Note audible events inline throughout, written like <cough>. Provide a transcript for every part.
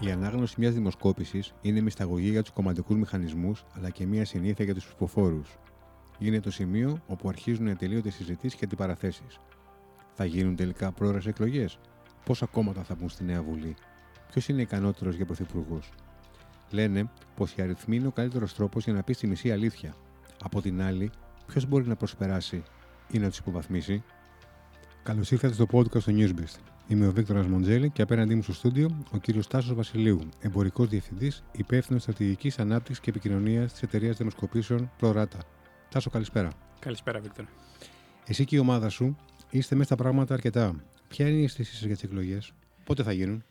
Η ανάγνωση μιας δημοσκόπησης είναι μυσταγωγή για τους κομματικούς μηχανισμούς αλλά και μια συνήθεια για τους ψηφοφόρους. Είναι το σημείο όπου αρχίζουν ατελείωτες συζητήσεις και αντιπαραθέσεις. Θα γίνουν τελικά πρόορες εκλογές, πόσα κόμματα θα μπουν στη νέα Βουλή, ποιος είναι ικανότερος για πρωθυπουργούς; Λένε πως οι αριθμοί είναι ο καλύτερος τρόπος για να πεις τη μισή αλήθεια. Από την άλλη, ποιος μπορεί να προσπεράσει ή να τους υποβαθμίσει; Καλώς ήρθατε στο podcast του Newsbeast. Είμαι ο Βίκτορας Μοντζέλη και απέναντί μου στο στούντιο ο κύριος Τάσος Βασιλείου, εμπορικός διευθυντής, υπεύθυνος στρατηγικής ανάπτυξης και επικοινωνίας της εταιρείας δημοσκοπήσεων ProRata. Τάσο, καλησπέρα. Καλησπέρα, Βίκτορα. Εσύ και η ομάδα σου είστε μέσα στα πράγματα αρκετά. Ποια είναι η αίσθησή σας για τις εκλογές, πότε θα γίνουν,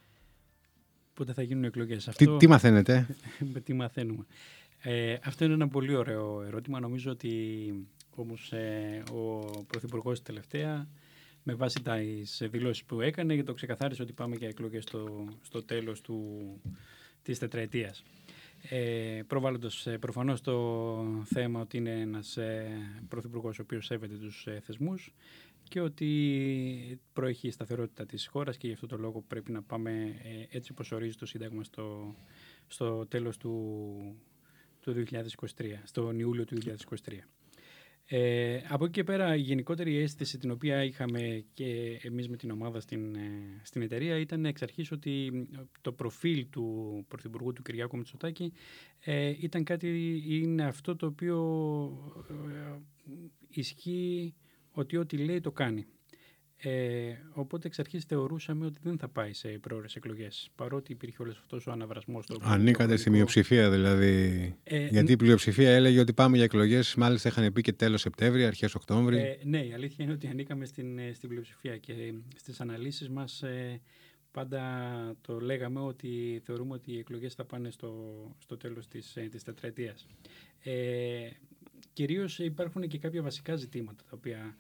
Πότε θα γίνουν οι εκλογές, τι, αυτό... τι μαθαίνετε, <laughs> τι μαθαίνουμε. Ε, αυτό είναι ένα πολύ ωραίο ερώτημα. Νομίζω ότι όμως ε, ο Πρωθυπουργός τελευταία με βάση τα δηλώσεις που έκανε το ξεκαθάρισε ότι πάμε για εκλογές στο, στο τέλος του, της τετραετίας. Ε, προβάλλοντας ε, προφανώς το θέμα ότι είναι ένας ε, πρωθυπουργός ο οποίος σέβεται τους ε, θεσμούς και ότι προέχει η σταθερότητα της χώρας και γι' αυτό το λόγο πρέπει να πάμε ε, έτσι όπως ορίζει το Σύνταγμα στο, στο τέλος του, του 2023, στον Ιούλιο του 2023. Ε, από εκεί και πέρα η γενικότερη αίσθηση την οποία είχαμε και εμείς με την ομάδα στην, ε, στην εταιρεία ήταν εξ αρχής ότι το προφίλ του Πρωθυπουργού του Κυριάκου Μητσοτάκη ε, ήταν κάτι, είναι αυτό το οποίο ε, ισχύει ότι ό,τι λέει το κάνει. Ε, οπότε εξ αρχής θεωρούσαμε ότι δεν θα πάει σε πρόορες εκλογές παρότι υπήρχε όλος αυτός ο αναβρασμός. στο Ανήκατε στη πολιτικό- μειοψηφία δηλαδή. Ε, Γιατί η πλειοψηφία έλεγε ότι πάμε για εκλογές, μάλιστα είχαν πει και τέλος Σεπτέμβρη, αρχές Οκτώβρη. Ε, ναι, η αλήθεια είναι ότι ανήκαμε στην, ε, στην πλειοψηφία και ε, στις αναλύσεις μας ε, πάντα το λέγαμε ότι θεωρούμε ότι οι εκλογές θα πάνε στο, στο τέλος της, ε, της τετραετίας. Ε, κυρίως υπάρχουν και κάποια βασικά ζητήματα τα οποία ε,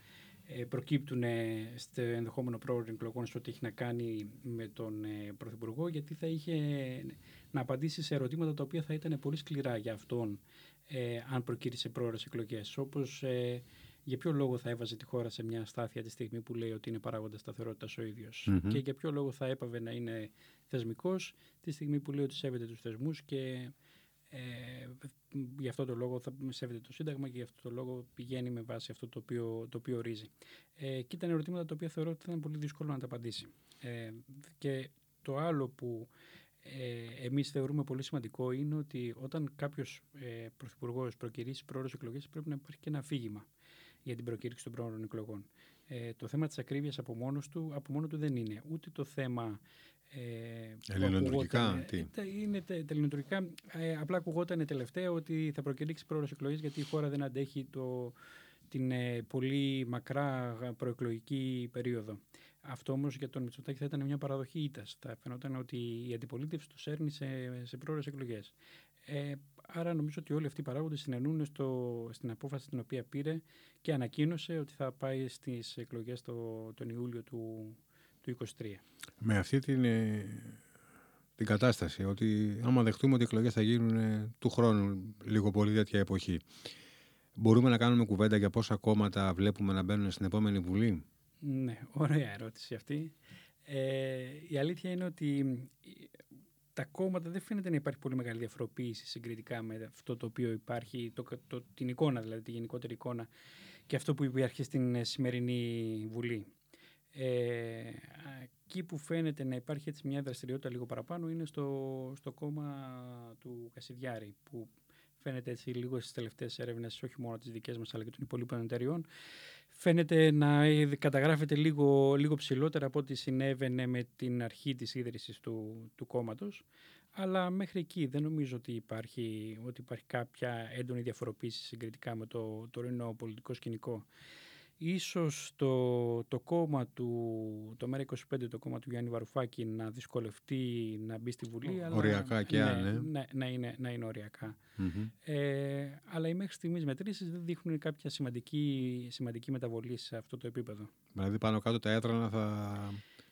προκύπτουν ε, στο ενδεχόμενο πρόορων εκλογών στο ότι έχει να κάνει με τον ε, Πρωθυπουργό γιατί θα είχε να απαντήσει σε ερωτήματα τα οποία θα ήταν πολύ σκληρά για αυτόν ε, αν προκήρυσε πρόορες εκλογές όπως ε, για ποιο λόγο θα έβαζε τη χώρα σε μια στάθεια τη στιγμή που λέει ότι είναι παράγοντας σταθερότητας ο ίδιος; Μμμ. Και για ποιο λόγο θα έπαβε να είναι θεσμικός τη στιγμή που λέει ότι σέβεται τους θεσμούς και ε, γι' αυτό το λόγο θα σέβεται το Σύνταγμα και γι' αυτό το λόγο πηγαίνει με βάση αυτό το οποίο, το οποίο ορίζει. Ε, και ήταν ερωτήματα τα οποία θεωρώ ότι θα είναι πολύ δύσκολο να τα απαντήσει. Ε, και το άλλο που ε, εμείς θεωρούμε πολύ σημαντικό είναι ότι όταν κάποιος ε, πρωθυπουργός προκυρήσει πρόορες εκλογές πρέπει να υπάρχει και ένα αφήγημα για την προκήρυξη των πρόορων εκλογών. Ε, το θέμα της ακρίβειας από, μόνος του, από μόνο του δεν είναι. Ούτε το θέμα... Ε, που Ελληνοτουρκικά, ακουγόταν- τι; Ε, τα- είναι τε, τελεινοτουρκικά. Ε, απλά ακουγόταν τελευταία ότι θα προκηρύξει πρόορες εκλογές γιατί η χώρα δεν αντέχει το, την ε, πολύ μακρά προεκλογική περίοδο. Αυτό όμως για τον Μητσοτάκη θα ήταν μια παραδοχή ήττας. Θα φαινόταν ότι η αντιπολίτευση τους έρνει σε, σε πρόορες εκλογές. Ε, άρα νομίζω ότι όλοι αυτοί οι παράγοντες συνενούν στο, στην απόφαση την οποία πήρε και ανακοίνωσε ότι θα πάει στις εκλογές το, τον Ιούλιο του, του 2023. Με αυτή την, ε, την κατάσταση, ότι άμα δεχτούμε ότι οι εκλογές θα γίνουν ε, του χρόνου, λίγο πολύ τέτοια εποχή, μπορούμε να κάνουμε κουβέντα για πόσα κόμματα βλέπουμε να μπαίνουν στην επόμενη Βουλή; Ναι, ωραία ερώτηση αυτή. Ε, η αλήθεια είναι ότι ε, τα κόμματα δεν φαίνεται να υπάρχει πολύ μεγάλη διαφοροποίηση συγκριτικά με αυτό το οποίο υπάρχει, το, το, την εικόνα δηλαδή, τη γενικότερη εικόνα και αυτό που υπάρχει στην ε, σημερινή Βουλή. Ε, εκεί που φαίνεται να υπάρχει έτσι μια δραστηριότητα λίγο παραπάνω είναι στο, στο κόμμα του Κασιδιάρη που φαίνεται έτσι λίγο στις τελευταίες έρευνες όχι μόνο τις δικές μας αλλά και των υπολείπων εταιριών φαίνεται να ε, καταγράφεται λίγο, λίγο ψηλότερα από ό,τι συνέβαινε με την αρχή της ίδρυσης του, του κόμματος. Αλλά μέχρι εκεί δεν νομίζω ότι υπάρχει, ότι υπάρχει κάποια έντονη διαφοροποίηση συγκριτικά με το τωρινό πολιτικό σκηνικό. Ίσως το, το κόμμα του, το ΜΕΡΑ25, το κόμμα του Γιάννη Βαρουφάκη να δυσκολευτεί να μπει στη Βουλή. αλλά- Οριακά και αν, ναι, ε. ναι, να, είναι, να είναι οριακά. Μμμ. Ε, αλλά οι μέχρι στιγμής μετρήσεις δεν δείχνουν κάποια σημαντική, σημαντική μεταβολή σε αυτό το επίπεδο. Δηλαδή πάνω κάτω τα έδρανα θα,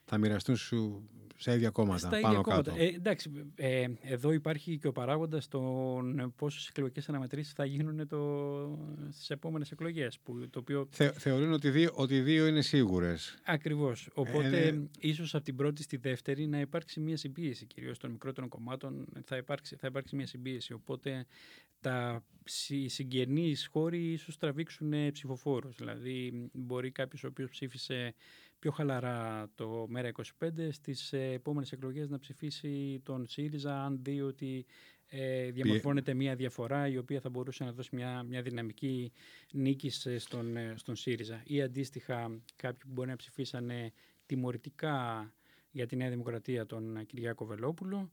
θα μοιραστούν στου, στα ίδια κόμματα. Στα πάνω ίδια κόμματα. κάτω. Ε, εντάξει, ε, εδώ υπάρχει και ο παράγοντας των πόσες εκλογικές αναμετρήσεις θα γίνουν στις επόμενες εκλογές. Το οποίο... Θε, θεωρούν ότι δύο, ότι δύο είναι σίγουρες. Ακριβώς. Οπότε, ε, ίσως από την πρώτη στη δεύτερη να υπάρξει μια συμπίεση, κυρίως των μικρότερων κομμάτων. Θα υπάρξει, θα υπάρξει μια συμπίεση. Οπότε, τα συγγενείς χώροι ίσως τραβήξουν ψηφοφόρους. Δηλαδή, μπορεί κάποιος ο οποίος ψήφισε πιο χαλαρά το ΜΕΡΑ25 στις επόμενες εκλογές να ψηφίσει τον ΣΥΡΙΖΑ αν δει ότι ε, διαμορφώνεται μια διαφορά η οποία θα μπορούσε να δώσει μια, μια δυναμική νίκη στον, ε, στον ΣΥΡΙΖΑ. Ή αντίστοιχα κάποιοι που μπορεί να ψηφίσανε τιμωρητικά για τη Νέα Δημοκρατία τον Κυριάκο Βελόπουλο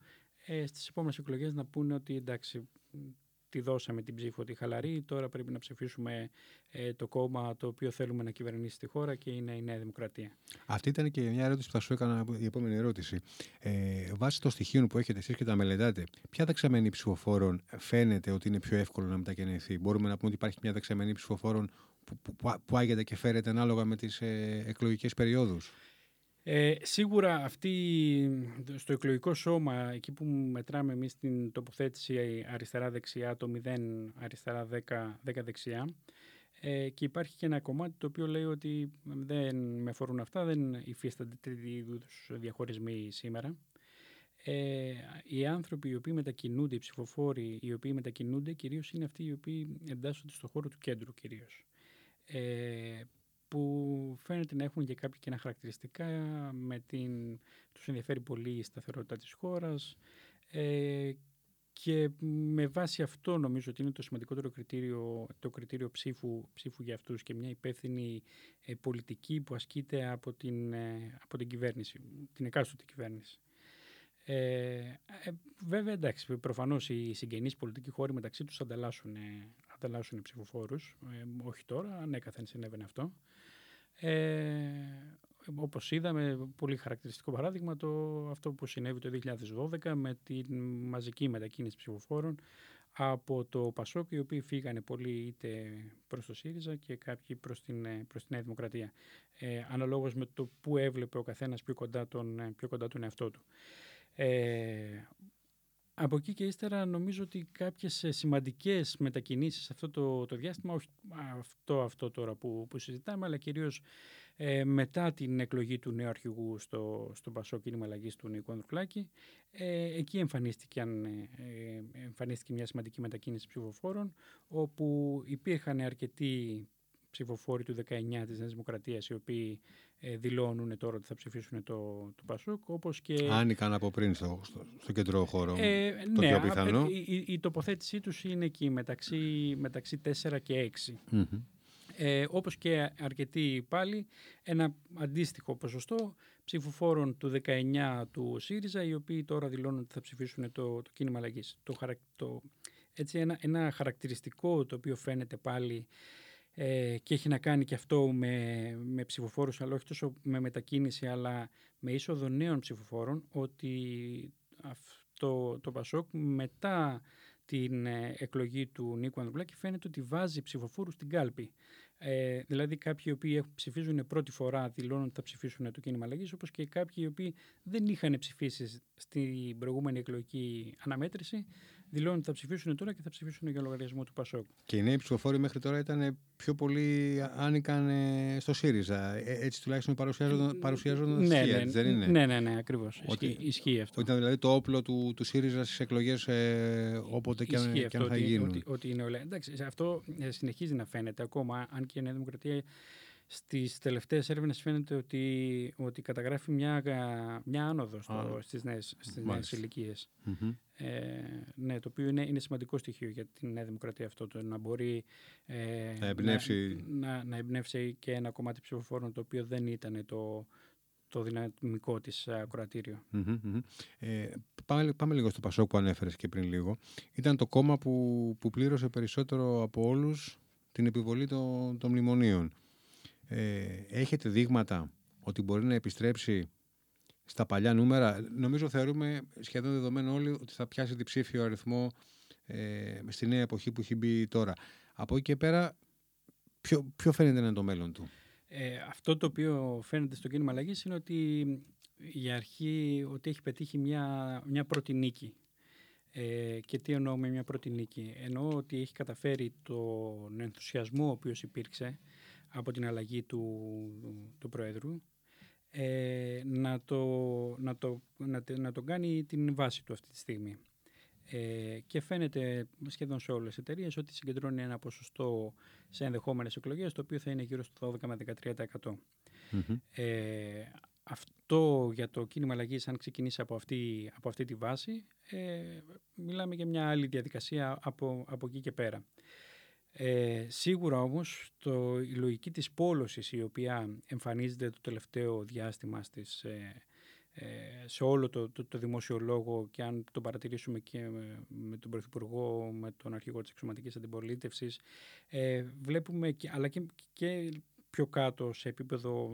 ε, στις επόμενες εκλογές να πούνε ότι εντάξει τη δώσαμε την ψήφο τη χαλαρή, τώρα πρέπει να ψηφίσουμε ε, το κόμμα το οποίο θέλουμε να κυβερνήσει τη χώρα και είναι η Νέα Δημοκρατία. Αυτή ήταν και μια ερώτηση που θα σου έκανα η επόμενη ερώτηση. Ε, βάσει των στοιχείων που έχετε εσείς και τα μελετάτε, ποια δεξαμενή ψηφοφόρων φαίνεται ότι είναι πιο εύκολο να μετακινηθεί; Μπορούμε να πούμε ότι υπάρχει μια δεξαμενή ψηφοφόρων που, που, που, που άγεται και φέρεται ανάλογα με τις ε, εκλογικές περιόδους; Ε, σίγουρα αυτή στο εκλογικό σώμα, εκεί που μετράμε εμείς την τοποθέτηση αριστερά-δεξιά, το 0 αριστερά-10 δεξιά, ε, και υπάρχει και ένα κομμάτι το οποίο λέει ότι δεν με αφορούν αυτά, δεν υφίστανται τέτοιου είδους διαχωρισμοί σήμερα. Ε, οι άνθρωποι οι οποίοι μετακινούνται, οι ψηφοφόροι οι οποίοι μετακινούνται, κυρίως είναι αυτοί οι οποίοι εντάσσονται στο χώρο του κέντρου κυρίως. Ε, που φαίνεται να έχουν και κάποια κοινά χαρακτηριστικά, με την, τους ενδιαφέρει πολύ η σταθερότητα της χώρας ε, και με βάση αυτό νομίζω ότι είναι το σημαντικότερο κριτήριο, το κριτήριο ψήφου, ψήφου για αυτούς και μια υπεύθυνη ε, πολιτική που ασκείται από την, ε, από την κυβέρνηση, την εκάστοτε κυβέρνηση. Ε, ε, βέβαια, εντάξει, προφανώς οι συγγενείς πολιτικοί χώροι μεταξύ τους ανταλλάσσουν, ανταλλάσσουν ψηφοφόρους. Ε, όχι τώρα, ανέκαθεν συνέβαινε αυτό. Ε, όπως είδαμε, πολύ χαρακτηριστικό παράδειγμα το αυτό που συνέβη το 2012 με τη μαζική μετακίνηση ψηφοφόρων από το Πασόκ, οι οποίοι φύγανε πολύ είτε προς το ΣΥΡΙΖΑ και κάποιοι προς την, προς την Νέα Δημοκρατία. Ε, αναλόγως με το που έβλεπε ο καθένας πιο κοντά τον, πιο κοντά τον εαυτό του. Ε, από εκεί και ύστερα νομίζω ότι κάποιες ε, σημαντικές μετακινήσεις αυτό το, το διάστημα, όχι αυτό, αυτό τώρα που, που συζητάμε, αλλά κυρίως ε, μετά την εκλογή του νέου αρχηγού στο, στο Πασό Κίνημα Αλλαγής του Νίκου Ανδρουκλάκη, ε, εκεί εμφανίστηκε, ε, εμφανίστηκε μια σημαντική μετακίνηση ψηφοφόρων, όπου υπήρχαν αρκετοί ψηφοφόροι του 19 της Νέας Δημοκρατίας οι οποίοι ε, δηλώνουν τώρα ότι θα ψηφίσουν το, το Πασούκ όπως και... Άνοικαν από πριν στο, στο, στο κεντρό χώρο ε, το ναι, πιο πιθανό. Η, η, η, τοποθέτησή τους είναι εκεί μεταξύ, μεταξύ 4 και 6. Mm-hmm. Ε, όπως και αρκετοί πάλι ένα αντίστοιχο ποσοστό ψηφοφόρων του 19 του ΣΥΡΙΖΑ οι οποίοι τώρα δηλώνουν ότι θα ψηφίσουν το, το κίνημα αλλαγής. Το, το, έτσι ένα, ένα χαρακτηριστικό το οποίο φαίνεται πάλι ε, και έχει να κάνει και αυτό με, με ψηφοφόρους αλλά όχι τόσο με μετακίνηση αλλά με είσοδο νέων ψηφοφόρων ότι αυτό το Πασόκ μετά την ε, εκλογή του Νίκου Ανδρουλάκη φαίνεται ότι βάζει ψηφοφόρους στην κάλπη. Ε, δηλαδή κάποιοι οι οποίοι ψηφίζουν πρώτη φορά δηλώνουν ότι θα ψηφίσουν το κίνημα αλλαγής, όπως και κάποιοι οι οποίοι δεν είχαν ψηφίσεις στην προηγούμενη εκλογική αναμέτρηση δηλώνουν ότι θα ψηφίσουν τώρα και θα ψηφίσουν για λογαριασμό του Πασόκ. Και οι νέοι ψηφοφόροι μέχρι τώρα ήταν πιο πολύ άνοικαν στο ΣΥΡΙΖΑ. Ε, έτσι τουλάχιστον παρουσιάζονταν, παρουσιάζονταν ναι, ναι, δεν είναι; Ναι, ναι, ναι, ακριβώς. Ισχύει, ισχύει αυτό. Ήταν δηλαδή το όπλο του, του ΣΥΡΙΖΑ στις εκλογές ε, όποτε και αν, και αν θα γίνουν. Ότι, ότι είναι όλα. Εντάξει, αυτό ε, συνεχίζει να φαίνεται ακόμα, αν και η Νέα Δημοκρατία στις τελευταίες έρευνες φαίνεται ότι, ότι καταγράφει μια, μια άνοδο στο, στις, νέες, στις νέες ηλικίες. Ε, ναι, το οποίο είναι, είναι σημαντικό στοιχείο για την Νέα Δημοκρατία αυτό, το να μπορεί ε, να, εμπνεύσει... να, να, εμπνεύσει και ένα κομμάτι ψηφοφόρων το οποίο δεν ήταν το, το δυναμικό της ακροατήριο. Ε, πάμε, πάμε λίγο στο Πασόκ που ανέφερες και πριν λίγο. Ήταν το κόμμα που, που πλήρωσε περισσότερο από όλους την επιβολή των, των μνημονίων. Ε, έχετε δείγματα ότι μπορεί να επιστρέψει στα παλιά νούμερα; Νομίζω θεωρούμε σχεδόν δεδομένο όλοι ότι θα πιάσει διψήφιο αριθμό ε, στη νέα εποχή που έχει μπει τώρα. Από εκεί και πέρα, ποιο, ποιο φαίνεται να είναι το μέλλον του; Ε, αυτό το οποίο φαίνεται στο κίνημα αλλαγής είναι ότι η αρχή ότι έχει πετύχει μια, μια πρώτη νίκη. Ε, και τι εννοώ με μια πρώτη νίκη; Εννοώ ότι έχει καταφέρει τον ενθουσιασμό ο οποίος υπήρξε από την αλλαγή του, του Προέδρου ε, να, το, να, το, να, να τον κάνει την βάση του αυτή τη στιγμή. Ε, και φαίνεται σχεδόν σε όλες τις εταιρείες ότι συγκεντρώνει ένα ποσοστό σε ενδεχόμενες εκλογές το οποίο θα είναι γύρω στο 12 με 13%. Ε, αυτό για το κίνημα αλλαγής, αν ξεκινήσει από αυτή, από αυτή τη βάση, ε, μιλάμε για μια άλλη διαδικασία από, από εκεί και πέρα. Ε, σίγουρα όμως το, η λογική της πόλωσης η οποία εμφανίζεται το τελευταίο διάστημα στις, ε, ε, σε όλο το, το, το δημόσιο λόγο και αν το παρατηρήσουμε και με, τον Πρωθυπουργό, με τον Αρχηγό της Εξωματικής Αντιπολίτευσης, ε, βλέπουμε και, αλλά και, και πιο κάτω σε επίπεδο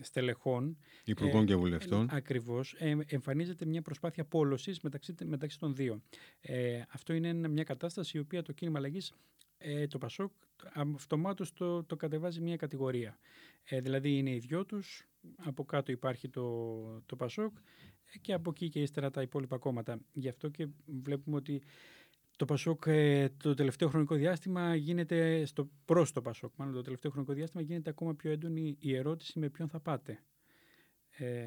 στελεχών. Υπουργών ε, και βουλευτών. Ε, ακριβώς. Ε, εμφανίζεται μια προσπάθεια πόλωσης μεταξύ, μεταξύ των δύο. Ε, αυτό είναι μια κατάσταση η οποία το κίνημα αλλαγής ε, το Πασόκ αυτομάτως το, το κατεβάζει μια κατηγορία. Ε, δηλαδή είναι οι δυο τους, από κάτω υπάρχει το, το Πασόκ και από εκεί και ύστερα τα υπόλοιπα κόμματα. Γι' αυτό και βλέπουμε ότι το Πασόκ ε, το τελευταίο χρονικό διάστημα γίνεται στο προς το Πασόκ. Μάλλον το τελευταίο χρονικό διάστημα γίνεται ακόμα πιο έντονη η ερώτηση με ποιον θα πάτε. Ε,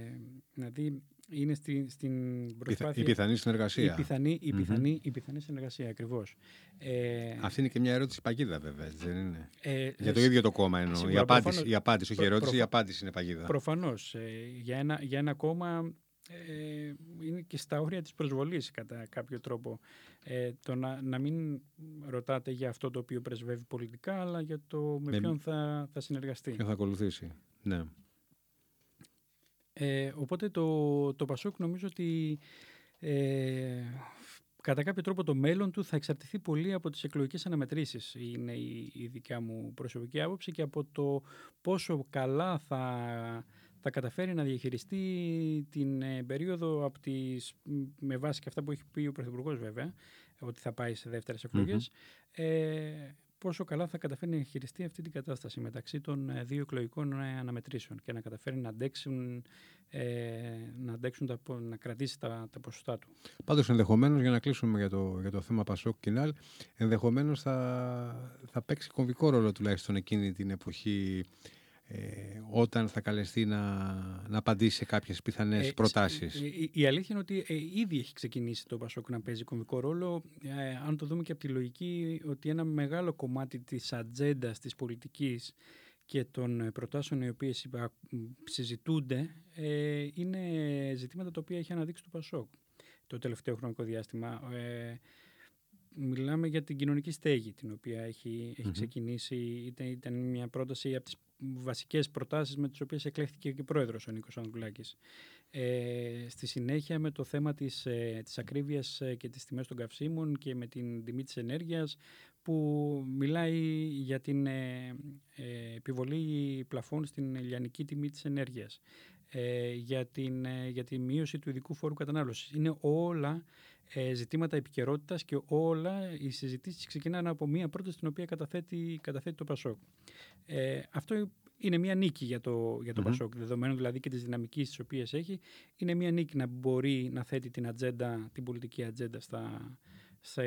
δηλαδή είναι στη, στην προσπάθεια... Η πιθανή συνεργασία. Η πιθανή, η πιθανή, η πιθανή συνεργασία, ακριβώς. Ε, Αυτή είναι και μια ερώτηση παγίδα βέβαια, δεν είναι; Ε, για το ίδιο το κόμμα εννοώ. Η απάντηση, προφανώς, η απάντηση, όχι η ερώτηση, η απάντηση είναι παγίδα. Προφανώς. Ε, για, ένα, για ένα κόμμα ε, είναι και στα όρια της προσβολής κατά κάποιο τρόπο. Ε, το να, να μην ρωτάτε για αυτό το οποίο πρεσβεύει πολιτικά, αλλά για το με, με ποιον θα, θα συνεργαστεί. Ποιον θα ακολουθήσει, ναι. Ε, οπότε το, το Πασόκ νομίζω ότι ε, κατά κάποιο τρόπο το μέλλον του θα εξαρτηθεί πολύ από τις εκλογικές αναμετρήσεις. Είναι η, η δικιά μου προσωπική άποψη και από το πόσο καλά θα, θα καταφέρει να διαχειριστεί την ε, περίοδο από τις, με βάση και αυτά που έχει πει ο Πρωθυπουργός βέβαια, ότι θα πάει σε δεύτερες ε, πόσο καλά θα καταφέρει να χειριστεί αυτή την κατάσταση μεταξύ των ε, δύο εκλογικών ε, αναμετρήσεων και να καταφέρει να αντέξουν, ε, να, αντέξουν τα, να κρατήσει τα, τα ποσοστά του. Πάντως ενδεχομένως, για να κλείσουμε για το, για το θέμα Πασόκ Κινάλ, ενδεχομένως θα, θα παίξει κομβικό ρόλο τουλάχιστον εκείνη την εποχή ε, όταν θα καλεστεί να, να απαντήσει σε κάποιες πιθανές ε, προτάσεις. Η, η, αλήθεια είναι ότι ε, ήδη έχει ξεκινήσει το Πασόκ να παίζει κομβικό ρόλο. Ε, αν το δούμε και από τη λογική ότι ένα μεγάλο κομμάτι της ατζέντας της πολιτικής και των προτάσεων οι οποίες συζητούνται είναι ζητήματα τα οποία έχει αναδείξει το Πασόκ το τελευταίο χρονικό διάστημα. Μιλάμε για την κοινωνική στέγη την οποία έχει, έχει ξεκινήσει. Ήταν, ήταν μια πρόταση από τις βασικές προτάσεις με τις οποίες εκλέχθηκε και πρόεδρος ο Νίκος Ανδουλάκης. Ε, στη συνέχεια με το θέμα της, ε, της ακρίβειας ε, και της τιμές των καυσίμων και με την τιμή της ενέργειας που μιλάει για την ε, ε επιβολή πλαφών στην ελληνική τιμή της ενέργειας. Ε, για, την, για τη μείωση του ειδικού φόρου κατανάλωσης. Είναι όλα ζητήματα επικαιρότητας και όλα οι συζητήσεις ξεκινάνε από μία πρόταση την οποία καταθέτει, καταθέτει το ΠΑΣΟΚ. Ε, αυτό είναι μια νίκη για το, για το mm Πασόκ, δεδομένου δηλαδή και τη δυναμική τη οποία έχει. Είναι μια νίκη να μπορεί να θέτει την ατζέντα, την πολιτική ατζέντα στα, σε,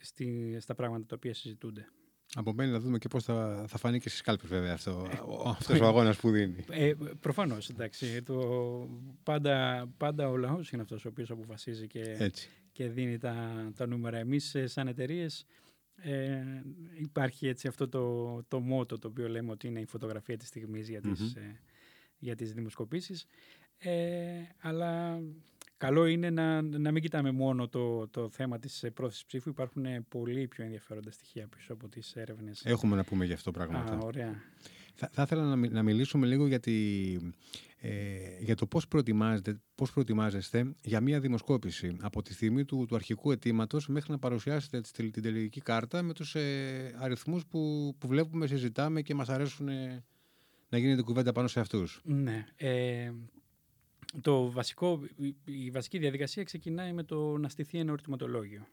στη, στα πράγματα τα οποία συζητούνται. Απομένει να δούμε και πώς θα, θα φανεί και στις κάλπες, βέβαια, αυτό, αυτός ο αγώνας που δίνει. Ε, Προφανώς, εντάξει. Το, πάντα, πάντα ο λαός είναι αυτός ο οποίος αποφασίζει και, και δίνει τα, τα νούμερα. Εμείς, σαν εταιρείες, ε, υπάρχει έτσι αυτό το, το μότο το οποίο λέμε ότι είναι η φωτογραφία της στιγμής για τις, ε, για τις δημοσκοπήσεις. Ε, αλλά καλό είναι να, να μην κοιτάμε μόνο το, το θέμα της πρόθεσης ψήφου. Υπάρχουν πολύ πιο ενδιαφέροντα στοιχεία πίσω από τις έρευνες. Έχουμε να πούμε γι' αυτό πράγματα. Α, ωραία. Θα, θα ήθελα να, να μιλήσουμε λίγο για, ε, για το πώς, πώς προετοιμάζεστε για μια δημοσκόπηση από τη στιγμή του, του αρχικού αιτήματος μέχρι να παρουσιάσετε την, την τελική κάρτα με τους ε, αριθμούς που, που βλέπουμε, συζητάμε και μας αρέσουν ε, να γίνεται κουβέντα πάνω σε αυτούς. Ναι. Ε, το βασικό, η βασική διαδικασία ξεκινάει με το να στηθεί ένα ερωτηματολόγιο.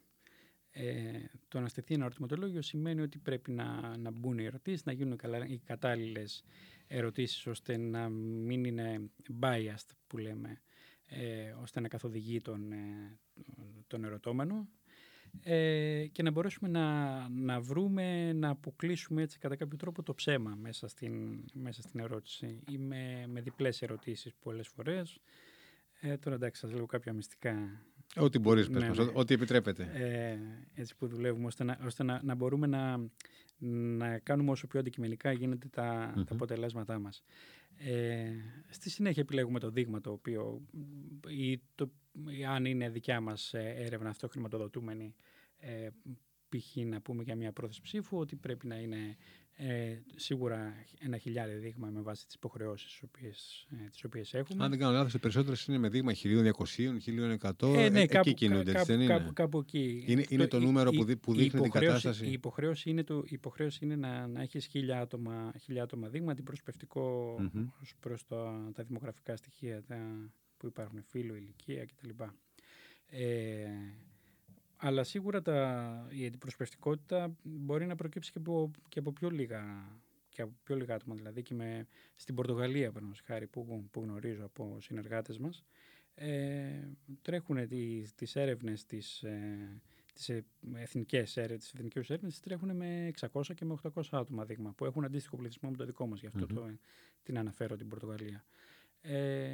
Ε, το να στεθεί ένα ερωτηματολόγιο σημαίνει ότι πρέπει να, να μπουν οι ερωτήσεις, να γίνουν καλά, οι κατάλληλες ερωτήσεις ώστε να μην είναι biased που λέμε, ε, ώστε να καθοδηγεί τον, ε, τον ερωτώμενο ε, και να μπορέσουμε να, να βρούμε, να αποκλείσουμε έτσι κατά κάποιο τρόπο το ψέμα μέσα στην, μέσα στην ερώτηση ή με, με διπλές ερωτήσεις πολλές φορές. Ε, τώρα εντάξει, σας λέω κάποια μυστικά. Ό,τι μπορείς, ναι, ναι. ό,τι επιτρέπετε. Ε, έτσι που δουλεύουμε, ώστε να, ώστε να, να μπορούμε να, να κάνουμε όσο πιο αντικειμενικά γίνεται τα, τα αποτελέσματά μας. Ε, στη συνέχεια επιλέγουμε το δείγμα το οποίο, ή το, αν είναι δικιά μας ε, έρευνα αυτό χρηματοδοτούμενη, ε, π.χ. να πούμε για μια πρόθεση ψήφου, ότι πρέπει να είναι ε, σίγουρα ένα χιλιάδε δείγμα με βάση τις υποχρεώσεις τις οποίες, ε, τις οποίες έχουμε. Αν δεν κάνω λάθος, οι περισσότερες είναι με δείγμα 1200, 1100, ε, ναι, ε, κάπου, εκεί κινούνται, κάπου, δεν είναι; Κάπου, κάπου εκεί. Είναι, είναι το, το νούμερο που, που δείχνει την κατάσταση. Η υποχρέωση είναι, το, η υποχρέωση είναι να, να έχεις χίλια άτομα, χίλια άτομα δείγμα, αντιπροσωπευτικό mm-hmm. προς το, τα δημογραφικά στοιχεία τα, που υπάρχουν, φύλλο, ηλικία κτλ. Ε, αλλά σίγουρα τα, η αντιπροσωπευτικότητα μπορεί να προκύψει και από, και από πιο λίγα και από πιο λίγα άτομα. Δηλαδή και με, στην Πορτογαλία, χάρη, που, που γνωρίζω από συνεργάτες μας, ε, τρέχουν τις, τις έρευνες, τις, ε, τις εθνικές έρευνες, τις εθνικές έρευνες τρέχουν με 600 και με 800 άτομα δείγμα που έχουν αντίστοιχο πληθυσμό με το δικό μας. Γι' αυτό το, την αναφέρω την Πορτογαλία. Ε,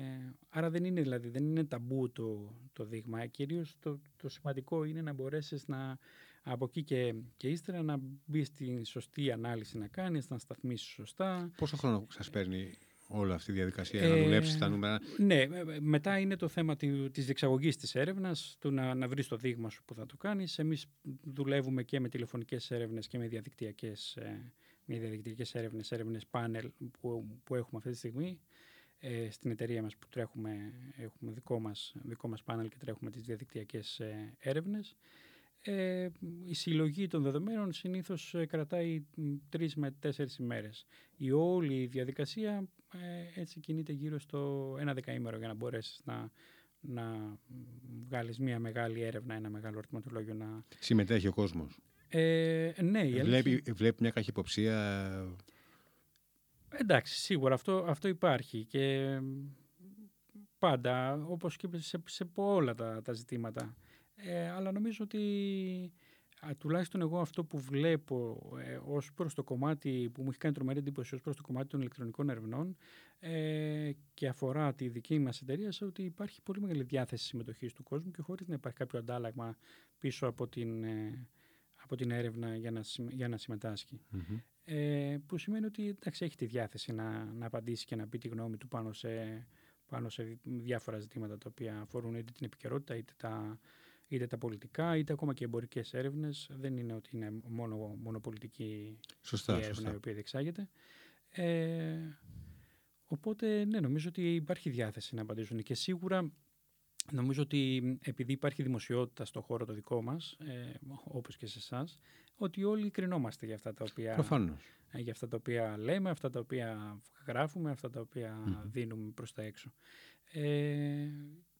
άρα δεν είναι δηλαδή, δεν είναι ταμπού το, το δείγμα. Κυρίως το, το σημαντικό είναι να μπορέσεις να από εκεί και, και ύστερα να μπει στην σωστή ανάλυση να κάνεις, να σταθμίσεις σωστά. Πόσο χρόνο σας παίρνει όλη αυτή η διαδικασία ε, να δουλέψεις τα νούμερα; Ναι, ε, μετά είναι το θέμα της διεξαγωγής της έρευνας, του να, να βρεις το δείγμα σου που θα το κάνεις. Εμείς δουλεύουμε και με τηλεφωνικές έρευνες και με διαδικτυακές, ε, με διαδικτυακές έρευνες, έρευνες πάνελ που, που έχουμε αυτή τη στιγμή ε, στην εταιρεία μας που τρέχουμε, έχουμε δικό μας, δικό μας πάνελ και τρέχουμε τις διαδικτυακές ε, έρευνες. Ε, η συλλογή των δεδομένων συνήθως ε, κρατάει τρεις με τέσσερις ημέρες. Η όλη διαδικασία ε, έτσι κινείται γύρω στο ένα δεκαήμερο για να μπορέσεις να, να βγάλεις μια μεγάλη έρευνα, ένα μεγάλο ερωτηματολόγιο. Να... Συμμετέχει ο κόσμος. Ε, ναι, βλέπει, βλέπει μια καχυποψία Εντάξει, σίγουρα αυτό, αυτό υπάρχει και πάντα, όπως και σε, σε όλα τα, τα ζητήματα. Ε, αλλά νομίζω ότι τουλάχιστον εγώ αυτό που βλέπω ε, ως προς το κομμάτι που μου έχει κάνει τρομερή εντύπωση ως προς το κομμάτι των ηλεκτρονικών ερευνών ε, και αφορά τη δική μας εταιρεία σε ότι υπάρχει πολύ μεγάλη διάθεση συμμετοχής του κόσμου και χωρίς να υπάρχει κάποιο αντάλλαγμα πίσω από την, ε, από την έρευνα για να, για να συμμετάσχει. Ε, που σημαίνει ότι εντάξει, έχει τη διάθεση να, να απαντήσει και να πει τη γνώμη του πάνω σε, πάνω σε διάφορα ζητήματα τα οποία αφορούν είτε την επικαιρότητα είτε τα, είτε τα πολιτικά είτε ακόμα και εμπορικές έρευνες. Δεν είναι ότι είναι μόνο, μόνο πολιτική σωστά, η έρευνα σωστά. η οποία διεξάγεται. Ε, οπότε ναι, νομίζω ότι υπάρχει διάθεση να απαντήσουν και σίγουρα Νομίζω ότι επειδή υπάρχει δημοσιότητα στο χώρο το δικό μας, ε, όπως και σε εσάς, ότι όλοι κρινόμαστε για αυτά τα οποία, ε, για αυτά τα οποία λέμε, αυτά τα οποία γράφουμε, αυτά τα οποία δίνουμε προς τα έξω. Ε,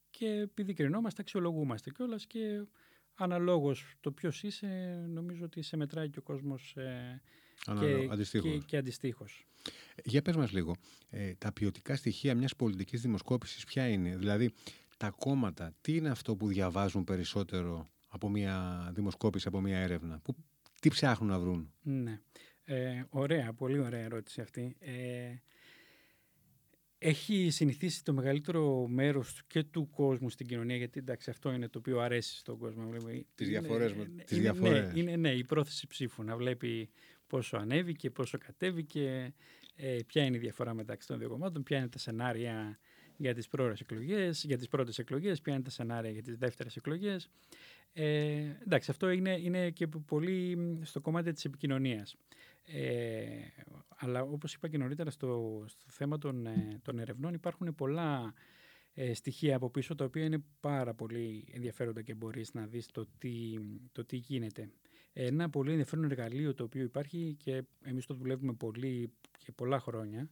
και επειδή κρινόμαστε, αξιολογούμαστε κιόλας και αναλόγως το ποιος είσαι, νομίζω ότι σε μετράει και ο κόσμος ε, και, αντιστοίχως. Και, και αντιστοίχως. Για πες μας λίγο, ε, τα ποιοτικά στοιχεία μιας πολιτικής δημοσκόπησης ποια είναι, δηλαδή τα κόμματα, τι είναι αυτό που διαβάζουν περισσότερο από μια δημοσκόπηση, από μια έρευνα, που, τι ψάχνουν να βρουν. Ναι. Ε, ωραία, πολύ ωραία ερώτηση αυτή. Ε, έχει συνηθίσει το μεγαλύτερο μέρος και του κόσμου στην κοινωνία, γιατί εντάξει αυτό είναι το οποίο αρέσει στον κόσμο. Τις διαφορές. Είναι, τις είναι, διαφορές. Ναι, είναι, ναι, η πρόθεση ψήφου, να βλέπει πόσο ανέβηκε, πόσο κατέβηκε, ε, ποια είναι η διαφορά μεταξύ των δύο κομμάτων, ποια είναι τα σενάρια για τις πρώτες εκλογές, για τις πρώτες εκλογές, ποια είναι τα σενάρια για τις δεύτερες εκλογές. Ε, εντάξει, αυτό είναι, είναι και πολύ στο κομμάτι της επικοινωνίας. Ε, αλλά όπως είπα και νωρίτερα στο, στο θέμα των, ε, των ερευνών υπάρχουν πολλά ε, στοιχεία από πίσω τα οποία είναι πάρα πολύ ενδιαφέροντα και μπορείς να δεις το τι, το τι γίνεται. Ένα πολύ ενδιαφέρον εργαλείο το οποίο υπάρχει και εμείς το δουλεύουμε πολύ και πολλά χρόνια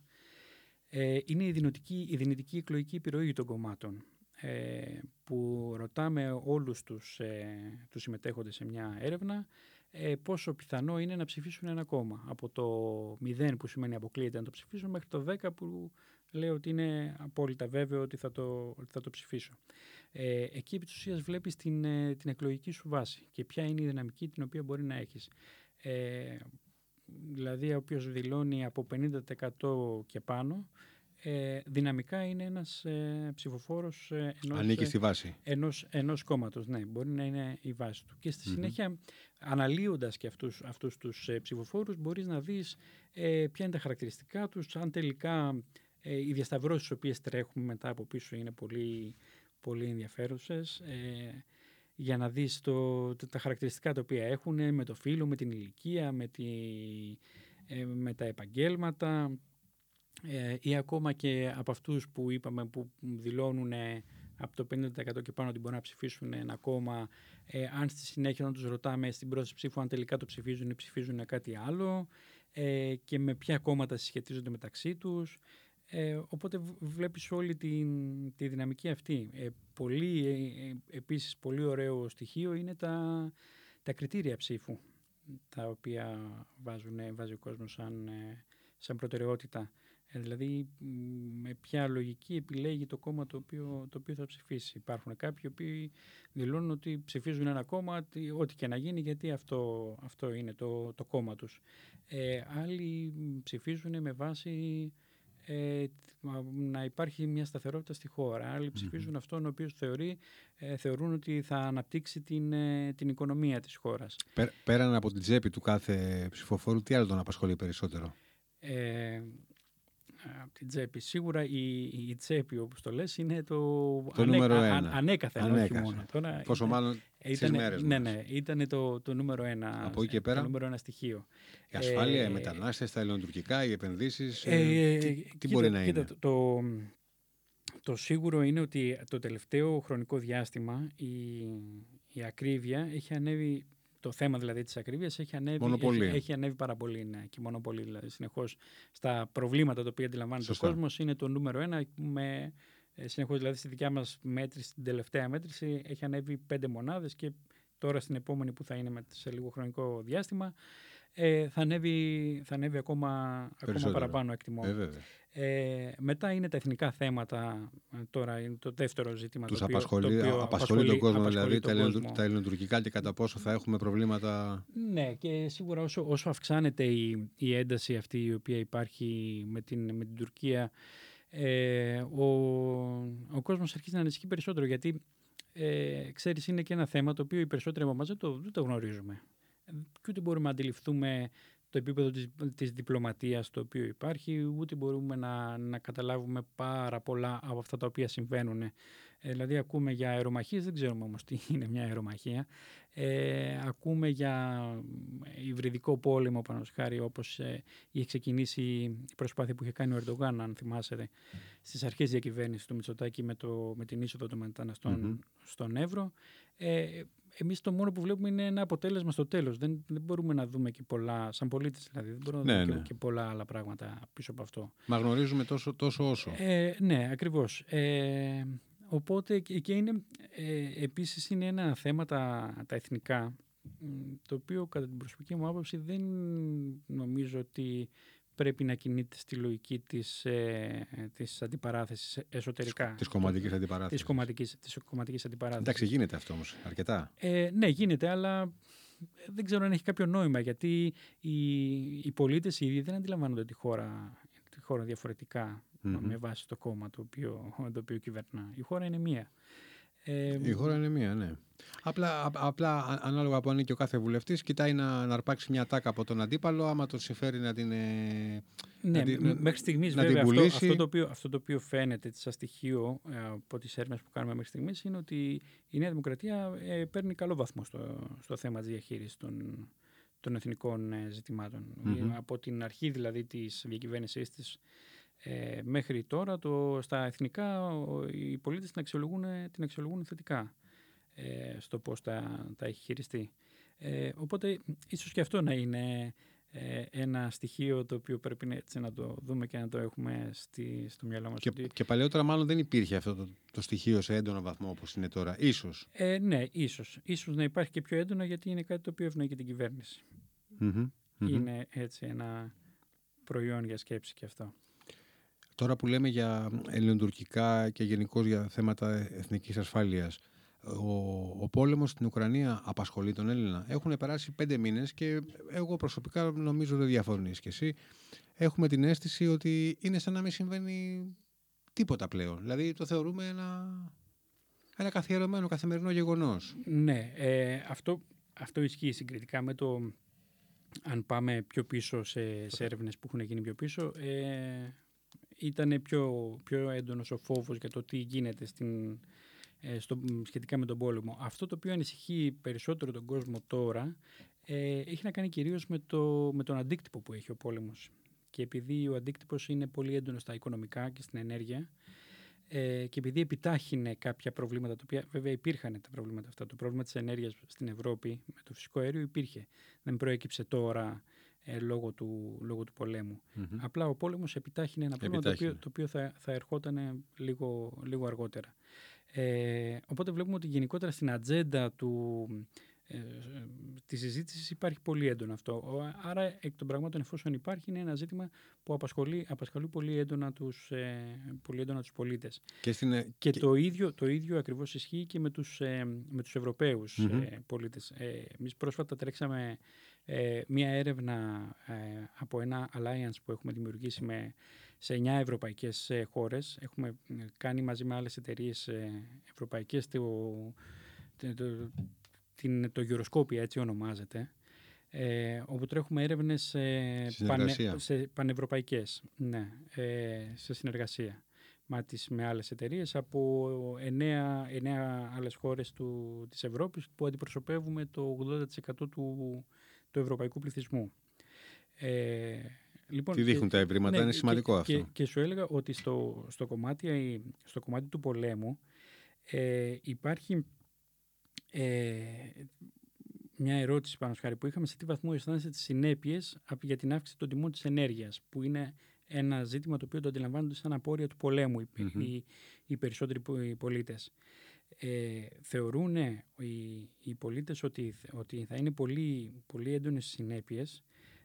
ε, είναι η δυνητική, η δυνητική εκλογική επιρροή των κομμάτων. Ε, που ρωτάμε όλους τους, ε, τους συμμετέχοντες σε μια έρευνα ε, πόσο πιθανό είναι να ψηφίσουν ένα κόμμα. Από το 0 που σημαίνει αποκλείεται να το ψηφίσουν μέχρι το 10 που λέει ότι είναι απόλυτα βέβαιο ότι θα το, ότι θα το ψηφίσω. Ε, εκεί επί της ουσίας βλέπεις την, ε, την εκλογική σου βάση και ποια είναι η δυναμική την οποία μπορεί να έχεις. Ε, δηλαδή ο οποίος δηλώνει από 50% και πάνω ε, δυναμικά είναι ένας ε, ψηφοφόρος ε, ενός, Ανήκει στη βάση. ενός, ενός κόμματος. Ναι, μπορεί να είναι η βάση του. Και στη συνέχεια, αναλύοντας και αυτούς, αυτούς τους ε, ψηφοφόρους, μπορείς να δεις ε, ποια είναι τα χαρακτηριστικά τους, αν τελικά ε, οι διασταυρώσεις τις οποίες τρέχουμε μετά από πίσω είναι πολύ, πολύ ενδιαφέρουσες. Ε, για να δεις το, τα χαρακτηριστικά τα οποία έχουν με το φύλλο, με την ηλικία, με, τη, ε, με τα επαγγέλματα, ε, ή ακόμα και από αυτούς που είπαμε που δηλώνουν από το 50% και πάνω ότι μπορεί να ψηφίσουν ένα κόμμα, ε, αν στη συνέχεια να τους ρωτάμε στην πρώτη ψήφου αν τελικά το ψηφίζουν ή ψηφίζουν κάτι άλλο ε, και με ποια κόμματα συσχετίζονται μεταξύ τους. Ε, οπότε βλέπεις όλη τη, τη δυναμική αυτή. Ε, πολύ, ε, επίσης πολύ ωραίο στοιχείο είναι τα, τα κριτήρια ψήφου τα οποία βάζουν, βάζει ο κόσμος σαν, σαν προτεραιότητα. Ε, δηλαδή με ποια λογική επιλέγει το κόμμα το οποίο, το οποίο θα ψηφίσει. Υπάρχουν κάποιοι που δηλώνουν ότι ψηφίζουν ένα κόμμα ό,τι και να γίνει γιατί αυτό, αυτό είναι το, το κόμμα τους. Ε, άλλοι ψηφίζουν με βάση ε, να υπάρχει μια σταθερότητα στη χώρα. Άλλοι ψηφίζουν αυτόν ο οποίος θεωρεί, ε, θεωρούν ότι θα αναπτύξει την, ε, την οικονομία της χώρας. πέραν από την τσέπη του κάθε ψηφοφόρου, τι άλλο τον απασχολεί περισσότερο; Ε, από την τσέπη. Σίγουρα η, η τσέπη, όπως το λες, είναι το, το νούμερο ένα. Α, ανέκαθεν, όχι μόνο. Τώρα, Πόσο μάλλον ήταν, μέρες Ναι, ναι, ήταν το, το νούμερο ένα, Από εκεί και πέρα, το νούμερο ένα στοιχείο. Η ασφάλεια, ε, οι μετανάστες, τα ελληνοτουρκικά, οι επενδύσεις, ε, ε, τι, τι κοίτα, μπορεί να κοίτα, είναι; Το, το, το σίγουρο είναι ότι το τελευταίο χρονικό διάστημα η, η ακρίβεια έχει ανέβει το θέμα δηλαδή της ακρίβειας έχει ανέβει, έχει, έχει ανέβει πάρα πολύ. Ναι, και μόνο πολύ δηλαδή συνεχώς στα προβλήματα τα οποία αντιλαμβάνεται ο κόσμος είναι το νούμερο ένα με ε, συνεχώς δηλαδή στη δικιά μας μέτρηση, στην τελευταία μέτρηση έχει ανέβει πέντε μονάδες και τώρα στην επόμενη που θα είναι σε λίγο χρονικό διάστημα ε, θα, ανέβει, θα ανέβει ακόμα, ακόμα παραπάνω εκτιμώ. Ε, ε, μετά είναι τα εθνικά θέματα, ε, τώρα είναι το δεύτερο ζήτημα. Τους το οποίο, απασχολεί, το οποίο απασχολεί, τον κόσμο, δηλαδή τον τα, κόσμο. τα ελληνοτουρκικά και κατά πόσο θα έχουμε προβλήματα. Ναι, και σίγουρα όσο, όσο αυξάνεται η, η ένταση αυτή η οποία υπάρχει με την, με την Τουρκία, ε, ο, ο κόσμος αρχίζει να ανησυχεί περισσότερο γιατί ε, ξέρεις είναι και ένα θέμα το οποίο οι περισσότεροι από εμάς δεν το, δεν το γνωρίζουμε και ούτε μπορούμε να αντιληφθούμε το επίπεδο της, της διπλωματίας το οποίο υπάρχει, ούτε μπορούμε να, να καταλάβουμε πάρα πολλά από αυτά τα οποία συμβαίνουν. Ε, δηλαδή ακούμε για αερομαχίες, δεν ξέρουμε όμως τι είναι μια αερομαχία. Ε, ακούμε για υβριδικό πόλεμο, πάνω χάρη, όπως ε, είχε ξεκινήσει η προσπάθεια που είχε κάνει ο Ερντογάν, αν θυμάσαι, στις αρχές διακυβέρνησης του Μητσοτάκη με, το, με την είσοδο των μεταναστών στον Εύρο. Ε, εμείς το μόνο που βλέπουμε είναι ένα αποτέλεσμα στο τέλος. Δεν, δεν μπορούμε να δούμε και πολλά, σαν πολίτες δηλαδή, δεν μπορούμε να Ναι, δούμε ναι. και, και πολλά άλλα πράγματα πίσω από αυτό. Μα γνωρίζουμε τόσο, τόσο όσο. Ε, ναι, ακριβώς. Ε, οπότε και, και είναι, ε, επίσης είναι ένα θέμα τα, τα εθνικά, μ, το οποίο κατά την προσωπική μου άποψη δεν νομίζω ότι πρέπει να κινείται στη λογική της, ε, της αντιπαράθεσης εσωτερικά. Της κομματικής αντιπαράθεσης. Της κομματικής, της κομματικής αντιπαράθεσης. Εντάξει, γίνεται αυτό όμως αρκετά. Ε, ναι, γίνεται, αλλά δεν ξέρω αν έχει κάποιο νόημα γιατί οι, οι πολίτες ήδη δεν αντιλαμβάνονται τη χώρα, τη χώρα διαφορετικά Μμμ. με βάση το κόμμα το οποίο, το οποίο κυβερνά. Η χώρα είναι μία. Ε, Η χώρα είναι μία, ναι. Απλά, α- απλά α- ανάλογα που ανήκει ο κάθε βουλευτής, κοιτάει να, να αρπάξει μια τάκα από τον αντίπαλο, άμα τον συμφέρει να την... ε, ναι, να την- μ- μέχρι στιγμής να την βέβαια αυτό, πουλήσει. αυτό, το οποίο, αυτό το οποίο φαίνεται σαν στοιχείο ε, από τις έρευνες που κάνουμε μέχρι στιγμής είναι ότι η Νέα Δημοκρατία ε, παίρνει καλό βαθμό στο, στο θέμα της διαχείρισης των, των εθνικών ε, ζητημάτων. Μμμ. Ε, Από την αρχή δηλαδή της διακυβέρνησής της ε, μέχρι τώρα το, στα εθνικά ο- οι πολίτες την αξιολογούν, την αξιολογούν θετικά ε, στο πώς τα, τα έχει χειριστεί. Ε, οπότε ίσως και αυτό να είναι ε, ένα ένα στοιχείο το οποίο πρέπει έτσι να το δούμε και να το έχουμε στη, στο μυαλό μας. Και, και παλαιότερα μάλλον δεν υπήρχε αυτό το, το στοιχείο σε έντονο βαθμό όπως είναι τώρα. Ίσως. Ε, ναι, ίσως. Ίσως να υπάρχει και πιο έντονο γιατί είναι κάτι το οποίο ευνοεί και την κυβέρνηση. Είναι έτσι ένα προϊόν για σκέψη και αυτό. Τώρα που λέμε για ελληνοτουρκικά και γενικώς για θέματα εθνικής ασφάλειας, ο, ο πόλεμος στην Ουκρανία απασχολεί τον Έλληνα. Έχουν περάσει πέντε μήνες και εγώ προσωπικά νομίζω δεν διαφωνείς και εσύ. Έχουμε την αίσθηση ότι είναι σαν να μην συμβαίνει τίποτα πλέον. Δηλαδή το θεωρούμε ένα, ένα καθιερωμένο καθημερινό γεγονός. Ναι, ε, αυτό, αυτό ισχύει συγκριτικά με το αν πάμε πιο πίσω σε, σε έρευνες που έχουν γίνει πιο πίσω. Ε, ήταν πιο, πιο έντονος ο φόβος για το τι γίνεται στην, ε, στο, σχετικά με τον πόλεμο. Αυτό το οποίο ανησυχεί περισσότερο τον κόσμο τώρα ε, έχει να κάνει κυρίως με, το, με τον αντίκτυπο που έχει ο πόλεμος. Και επειδή ο αντίκτυπος είναι πολύ έντονος στα οικονομικά και στην ενέργεια ε, και επειδή επιτάχυνε κάποια προβλήματα, τα οποία βέβαια υπήρχαν τα προβλήματα αυτά. Το πρόβλημα της ενέργειας στην Ευρώπη με το φυσικό αέριο υπήρχε. Δεν προέκυψε τώρα ε, λόγω, του, λόγω του πολεμου Απλά ο πόλεμος επιτάχυνε ένα πρόβλημα το οποίο, το οποίο θα, θα ερχόταν λίγο, λίγο αργότερα. Ε, οπότε βλέπουμε ότι γενικότερα στην ατζέντα του, ε, της συζήτησης υπάρχει πολύ έντονο αυτό. Άρα, εκ των πραγμάτων, εφόσον υπάρχει, είναι ένα ζήτημα που απασχολεί, απασχολεί πολύ έντονα τους, ε, πολύ έντονα τους πολίτες. Και, στην, ε, και, Το, ίδιο, το ίδιο ακριβώς ισχύει και με τους, ε, με τους Ευρωπαίους ε, πολίτες. Ε, εμείς πρόσφατα τρέξαμε ε, μία έρευνα ε, από ένα alliance που έχουμε δημιουργήσει με, σε 9 ευρωπαϊκές ε, χώρες. Έχουμε κάνει μαζί με άλλες εταιρείες ευρωπαϊκές το, το, το, την, το Euroscopia έτσι ονομάζεται ε, όπου τρέχουμε έρευνες πανε, σε πανευρωπαϊκές ναι, σε συνεργασία με, τις, με άλλες εταιρείες από 9, 9 άλλες χώρες του, της Ευρώπης που αντιπροσωπεύουμε το 80% του, του ευρωπαϊκού πληθυσμού. Ε, λοιπόν, Τι δείχνουν τα ευρήματα, ναι, είναι σημαντικό και, αυτό. Και, σου έλεγα ότι στο, στο, κομμάτι, στο κομμάτι του πολέμου ε, υπάρχει ε, μια ερώτηση πάνω σχάρι που είχαμε σε τι βαθμό αισθάνεσαι τις συνέπειες για την αύξηση των τιμών της ενέργειας που είναι ένα ζήτημα το οποίο το αντιλαμβάνονται σαν απόρρια του πολέμου οι, mm-hmm. οι, οι περισσότεροι πολίτες ε, θεωρούν οι, οι πολίτες ότι, ότι θα είναι πολύ, πολύ έντονες συνέπειες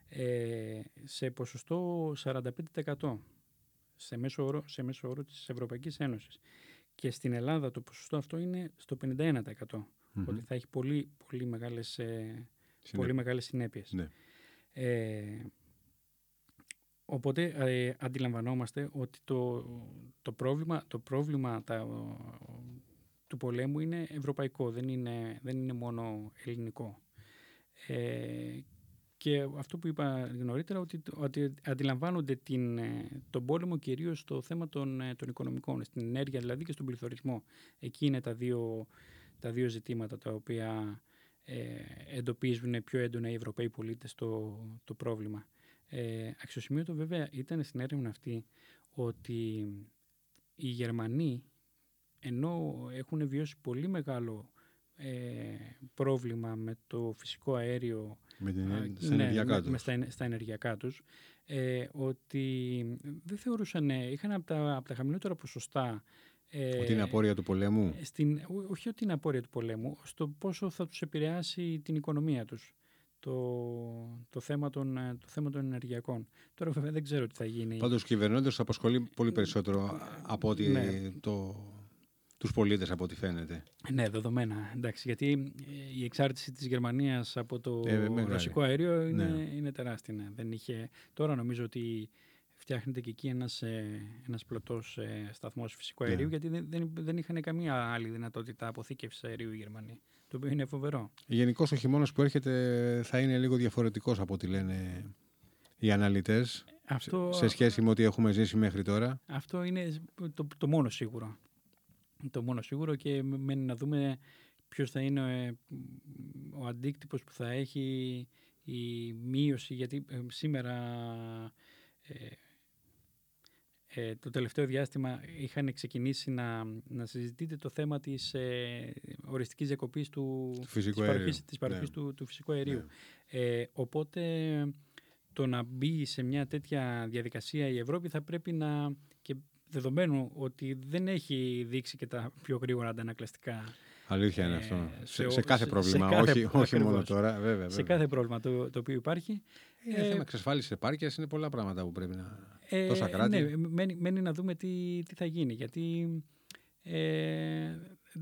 ε, σε ποσοστό 45% σε μέσο, όρο, σε μέσο όρο της Ευρωπαϊκής Ένωσης. Και στην Ελλάδα το ποσοστό αυτό είναι στο 51%. Ότι θα έχει πολύ, πολύ μεγάλες, ε, πολύ μεγάλες συνέπειες. Ναι. Ε, οπότε ε, αντιλαμβανόμαστε ότι το, το πρόβλημα, το πρόβλημα τα, του πολέμου είναι ευρωπαϊκό, δεν είναι, δεν είναι μόνο ελληνικό. Ε, και αυτό που είπα νωρίτερα, ότι, ότι αντιλαμβάνονται την, ε, τον πόλεμο κυρίως στο θέμα των, ε, των οικονομικών, στην ενέργεια δηλαδή και στον πληθωρισμό. Εκεί είναι τα δύο, τα δύο ζητήματα τα οποία ε, εντοπίζουν πιο έντονα οι Ευρωπαίοι πολίτες το, το πρόβλημα. Ε, αξιοσημείωτο βέβαια ήταν στην έρευνα αυτή ότι οι Γερμανοί ενώ έχουν βιώσει πολύ μεγάλο ε, πρόβλημα με το φυσικό αέριο με την, στα, ναι, ενεργειακά με, στα, στα ενεργειακά τους ε, ότι δεν θεωρούσαν, είχαν από τα, από τα χαμηλότερα ποσοστά ε, ότι είναι απόρρια του πολέμου; Στην, όχι ότι είναι απόρρια του πολέμου, στο πόσο θα τους επηρεάσει την οικονομία τους το, το, θέμα των, το θέμα των ενεργειακών. Τώρα βέβαια δεν ξέρω τι θα γίνει. Πάντως κυβερνώντας απασχολεί πολύ περισσότερο από ότι ναι. το τους πολίτες από ό,τι φαίνεται. Ναι, δεδομένα. Εντάξει, γιατί ε, η εξάρτηση της Γερμανίας από το ε, ρωσικό αέριο είναι, ναι. είναι τεράστια. Ναι. Δεν είχε... Τώρα νομίζω ότι φτιάχνεται και εκεί ένας, ε, ένας πλωτός σταθμός φυσικού ναι. αερίου γιατί δεν, δεν, δεν είχαν καμία άλλη δυνατότητα αποθήκευσης αερίου οι Γερμανοί. Το οποίο είναι φοβερό. Γενικώς ο χειμώνας που έρχεται θα είναι λίγο διαφορετικός από ό,τι λένε οι αναλυτές αυτό... σε σχέση με ό,τι έχουμε ζήσει μέχρι τώρα. Αυτό είναι το, το μόνο σίγουρο το μόνο σίγουρο και μένει να δούμε ποιος θα είναι ε, ο αντίκτυπος που θα έχει η μείωση γιατί ε, σήμερα ε, ε, το τελευταίο διάστημα είχαν ξεκινήσει να, να συζητείτε το θέμα της ε, οριστικής διακοπής του, του φυσικού της παροχής, της παροχής ναι. του, του φυσικού αερίου. Ναι. οπότε το να μπει σε μια τέτοια διαδικασία η Ευρώπη θα πρέπει να, και δεδομένου ότι δεν έχει δείξει και τα πιο γρήγορα αντανακλαστικά Αλήθεια είναι αυτό. Ε, σε, σε, κάθε πρόβλημα, σε όχι, όχι μόνο τώρα. Βέβαια, βέβαια. Σε κάθε πρόβλημα το, το οποίο υπάρχει. Είναι ε, θέμα εξασφάλισης επάρκειας, είναι πολλά πράγματα που πρέπει να. Ε, τόσα κράτη. Ναι, μένει, μένει να δούμε τι, τι θα γίνει. Γιατί ε,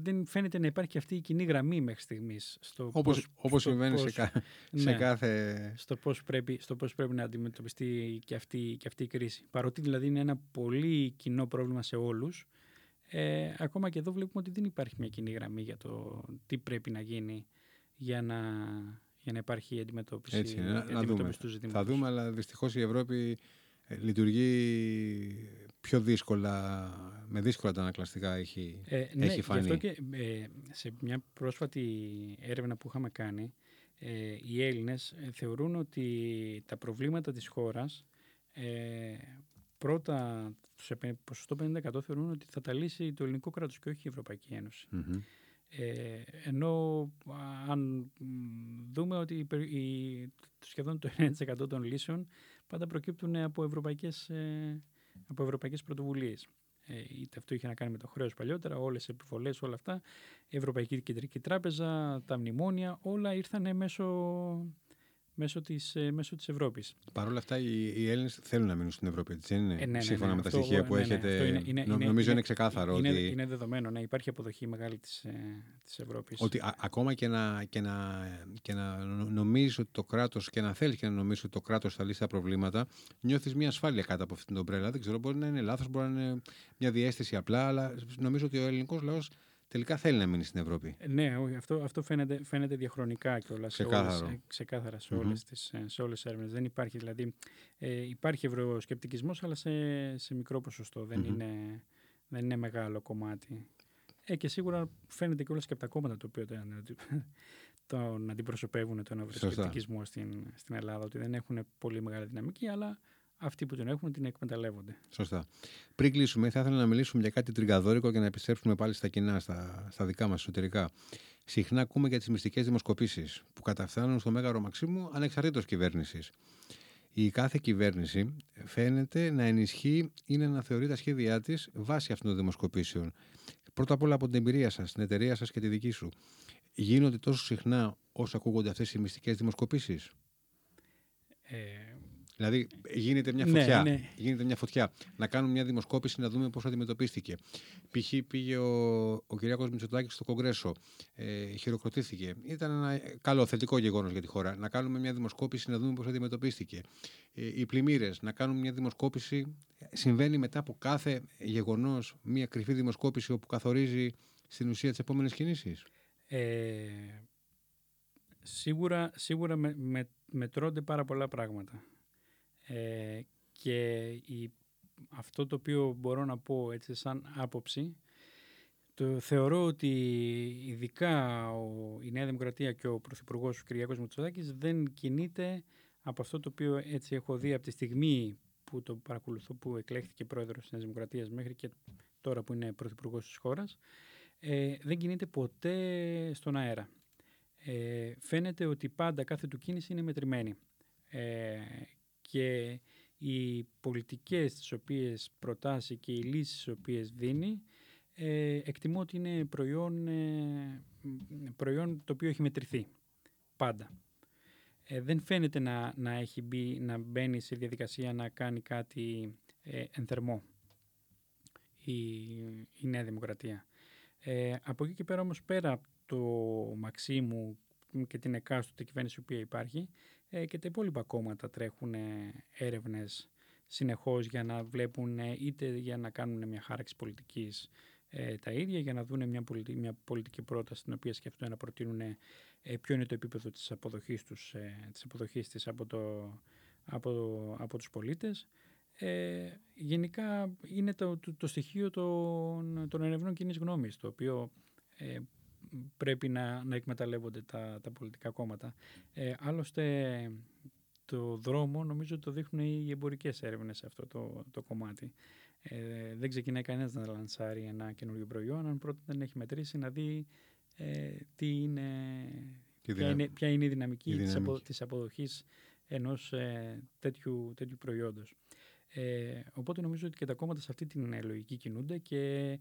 δεν φαίνεται να υπάρχει αυτή η κοινή γραμμή μέχρι στιγμής. Όπως, όπως συμβαίνει σε, κα, σε ναι, κάθε... Στο πώς, πρέπει, στο πώς πρέπει να αντιμετωπιστεί και αυτή, και αυτή η κρίση. Παρότι δηλαδή είναι ένα πολύ κοινό πρόβλημα σε όλους, ε, ακόμα και εδώ βλέπουμε ότι δεν υπάρχει μια κοινή γραμμή για το τι πρέπει να γίνει για να, για να υπάρχει αντιμετώπιση, Έτσι, να, να δούμε. του Θα δούμε, αλλά δυστυχώς η Ευρώπη ε, λειτουργεί πιο δύσκολα, με δύσκολα τα ανακλαστικά έχει, ε, ναι, έχει φανεί. Γι' αυτό και ε, σε μια πρόσφατη έρευνα που είχαμε κάνει, ε, οι Έλληνες ε, θεωρούν ότι τα προβλήματα της χώρας πρώτα σε ποσοστό 50% θεωρούν ότι θα τα λύσει το ελληνικό κράτος και όχι η Ευρωπαϊκή Ε, ενώ αν δούμε ότι η, σχεδόν το 90% των λύσεων πάντα προκύπτουν από ευρωπαϊκές, ε, από ευρωπαϊκές πρωτοβουλίες. Ε, είτε αυτό είχε να κάνει με το χρέος παλιότερα, όλες οι επιβολές, όλα αυτά. Η Ευρωπαϊκή Κεντρική Τράπεζα, τα μνημόνια, όλα ήρθαν μέσω μέσω της, ε, μέσω της Ευρώπης. Παρ' όλα αυτά οι, οι Έλληνες θέλουν να μείνουν στην Ευρώπη, έτσι είναι, ε, ναι, ναι, Σύμφωνα ναι, με τα στοιχεία που έχετε, είναι, είναι, νομίζω είναι, ξεκάθαρο. Είναι, ότι... είναι δεδομένο, ναι, υπάρχει αποδοχή μεγάλη της, ε, της Ευρώπης. Ότι α, ακόμα και να, και, να, και να νομίζεις ότι το κράτος και να θέλεις και να νομίζεις ότι το κράτος θα λύσει τα προβλήματα, νιώθεις μια ασφάλεια κάτω από αυτήν την ομπρέλα. Δεν ξέρω, μπορεί να είναι λάθος, μπορεί να είναι μια διέστηση απλά, αλλά νομίζω ότι ο ελληνικός λαός τελικά θέλει να μείνει στην Ευρώπη. Ε, ναι, αυτό, αυτό φαίνεται, φαίνεται διαχρονικά κιόλας. Ξεκάθαρο. ξεκάθαρα σε όλες, τις, ε, σε όλες τις έρευνες. Δεν υπάρχει, δηλαδή, ε, υπάρχει ευρωσκεπτικισμός, αλλά σε, σε μικρό ποσοστό. Δεν, είναι, δεν είναι μεγάλο κομμάτι. Ε, και σίγουρα φαίνεται και όλα και από τα κόμματα το οποίο τον, τον αντιπροσωπεύουν τον ευρωσκεπτικισμό στην, στην Ελλάδα, ότι δεν έχουν πολύ μεγάλη δυναμική, αλλά αυτοί που τον έχουν την εκμεταλλεύονται. Σωστά. Πριν κλείσουμε, θα ήθελα να μιλήσουμε για κάτι τριγκαδόρικο και να επιστρέψουμε πάλι στα κοινά, στα, στα δικά μας εσωτερικά. Συχνά ακούμε για τις μυστικές δημοσκοπήσεις που καταφθάνουν στο Μέγαρο Μαξίμου ανεξαρτήτως κυβέρνησης. Η κάθε κυβέρνηση φαίνεται να ενισχύει ή να θεωρεί τα σχέδιά της βάσει αυτών των δημοσκοπήσεων. Πρώτα απ' όλα από την εμπειρία σας, την εταιρεία σας και τη δική σου. Γίνονται τόσο συχνά όσο ακούγονται αυτές οι μυστικές δημοσκοπήσεις; Ε, Δηλαδή γίνεται μια ναι, φωτιά. Ναι, Γίνεται μια φωτιά. Να κάνουμε μια δημοσκόπηση να δούμε πώς αντιμετωπίστηκε. Π.χ. πήγε ο, ο Κυριάκος Μητσοτάκης στο Κογκρέσο. Ε, χειροκροτήθηκε. Ήταν ένα καλό θετικό γεγονός για τη χώρα. Να κάνουμε μια δημοσκόπηση να δούμε πώς αντιμετωπίστηκε. Ε, οι πλημμύρες. Να κάνουμε μια δημοσκόπηση. Συμβαίνει μετά από κάθε γεγονός μια κρυφή δημοσκόπηση όπου καθορίζει στην ουσία τις επόμενες κινήσεις. Ε, σίγουρα σίγουρα με, με, μετρώνται πάρα πολλά πράγματα. Ε, και η, αυτό το οποίο μπορώ να πω έτσι σαν άποψη, το θεωρώ ότι ειδικά ο, η Νέα Δημοκρατία και ο Πρωθυπουργός ο Κυριακός Μητσοτάκης δεν κινείται από αυτό το οποίο έτσι έχω δει από τη στιγμή που το παρακολουθώ που εκλέχθηκε πρόεδρος της Νέας Δημοκρατίας μέχρι και τώρα που είναι πρωθυπουργός της χώρας ε, δεν κινείται ποτέ στον αέρα. Ε, φαίνεται ότι πάντα κάθε του κίνηση είναι μετρημένη. Ε, και οι πολιτικές τις οποίες προτάσει και οι λύσεις τις οποίες δίνει ε, εκτιμώ ότι είναι προϊόν, ε, προϊόν το οποίο έχει μετρηθεί πάντα. Ε, δεν φαίνεται να, να, έχει μπει, να μπαίνει σε διαδικασία να κάνει κάτι ε, ενθερμό η, η Νέα Δημοκρατία. Ε, από εκεί και πέρα όμως πέρα από το Μαξίμου και την εκάστοτε κυβέρνηση που υπάρχει ε, και τα υπόλοιπα κόμματα τρέχουν ε, έρευνες συνεχώς για να βλέπουν ε, είτε για να κάνουν μια χάραξη πολιτικής τα ίδια για να δουν μια, πολιτική, μια πολιτική πρόταση την οποία σκέφτονται να προτείνουν ποιο είναι το επίπεδο της αποδοχής, τους, της, αποδοχής της από, το, από, από τους πολίτες. Ε, γενικά είναι το, το, το στοιχείο των, των ερευνών κοινής γνώμης το οποίο ε, πρέπει να, να εκμεταλλεύονται τα, τα πολιτικά κόμματα. Ε, άλλωστε το δρόμο νομίζω το δείχνουν οι εμπορικές έρευνες σε αυτό το, το κομμάτι. Ε, δεν ξεκινάει κανένας να λανσάρει ένα καινούριο προϊόν αν πρώτα δεν έχει μετρήσει να δει ε, τι είναι, ποια, είναι, ποια είναι η δυναμική, η δυναμική. Της, αποδοχής ενός ε, τέτοιου, τέτοιου προϊόντος. Ε, οπότε νομίζω ότι και τα κόμματα σε αυτή την λογική κινούνται και ε,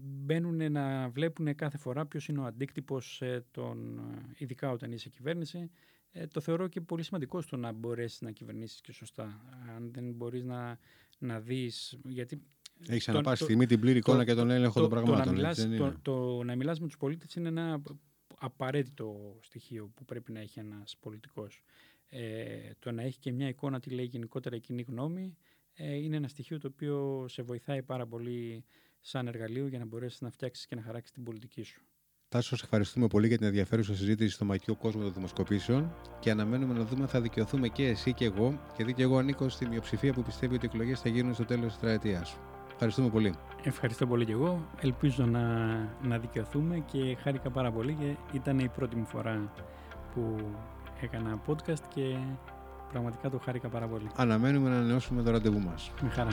μπαίνουν να βλέπουν κάθε φορά ποιος είναι ο αντίκτυπος ε, των, ειδικά όταν είσαι κυβέρνηση. Ε, το θεωρώ και πολύ σημαντικό στο να μπορέσεις να κυβερνήσεις και σωστά. Αν δεν μπορείς να, να δεις... Γιατί έχεις αναπάσει στιγμή την πλήρη εικόνα και τον έλεγχο των πραγμάτων. Το να, μιλάς, το, το, να μιλάς με τους πολίτες είναι ένα απαραίτητο στοιχείο που πρέπει να έχει ένας πολιτικός. Ε, το να έχει και μια εικόνα τι λέει γενικότερα η κοινή γνώμη ε, είναι ένα στοιχείο το οποίο σε βοηθάει πάρα πολύ σαν εργαλείο για να μπορέσεις να φτιάξεις και να χαράξεις την πολιτική σου. Τάσο, σα ευχαριστούμε πολύ για την ενδιαφέρουσα συζήτηση στο μακιό κόσμο των δημοσκοπήσεων και αναμένουμε να δούμε αν θα δικαιωθούμε και εσύ και εγώ, γιατί και εγώ ανήκω στη μειοψηφία που πιστεύει ότι οι εκλογές θα γίνουν στο τέλος της τετραετίας. Ευχαριστούμε πολύ. Ευχαριστώ πολύ και εγώ. Ελπίζω να, να δικαιωθούμε και χάρηκα πάρα πολύ και ήταν η πρώτη μου φορά που έκανα podcast και πραγματικά το χάρηκα πάρα πολύ. Αναμένουμε να ανανεώσουμε το ραντεβού μας. Με χαρά.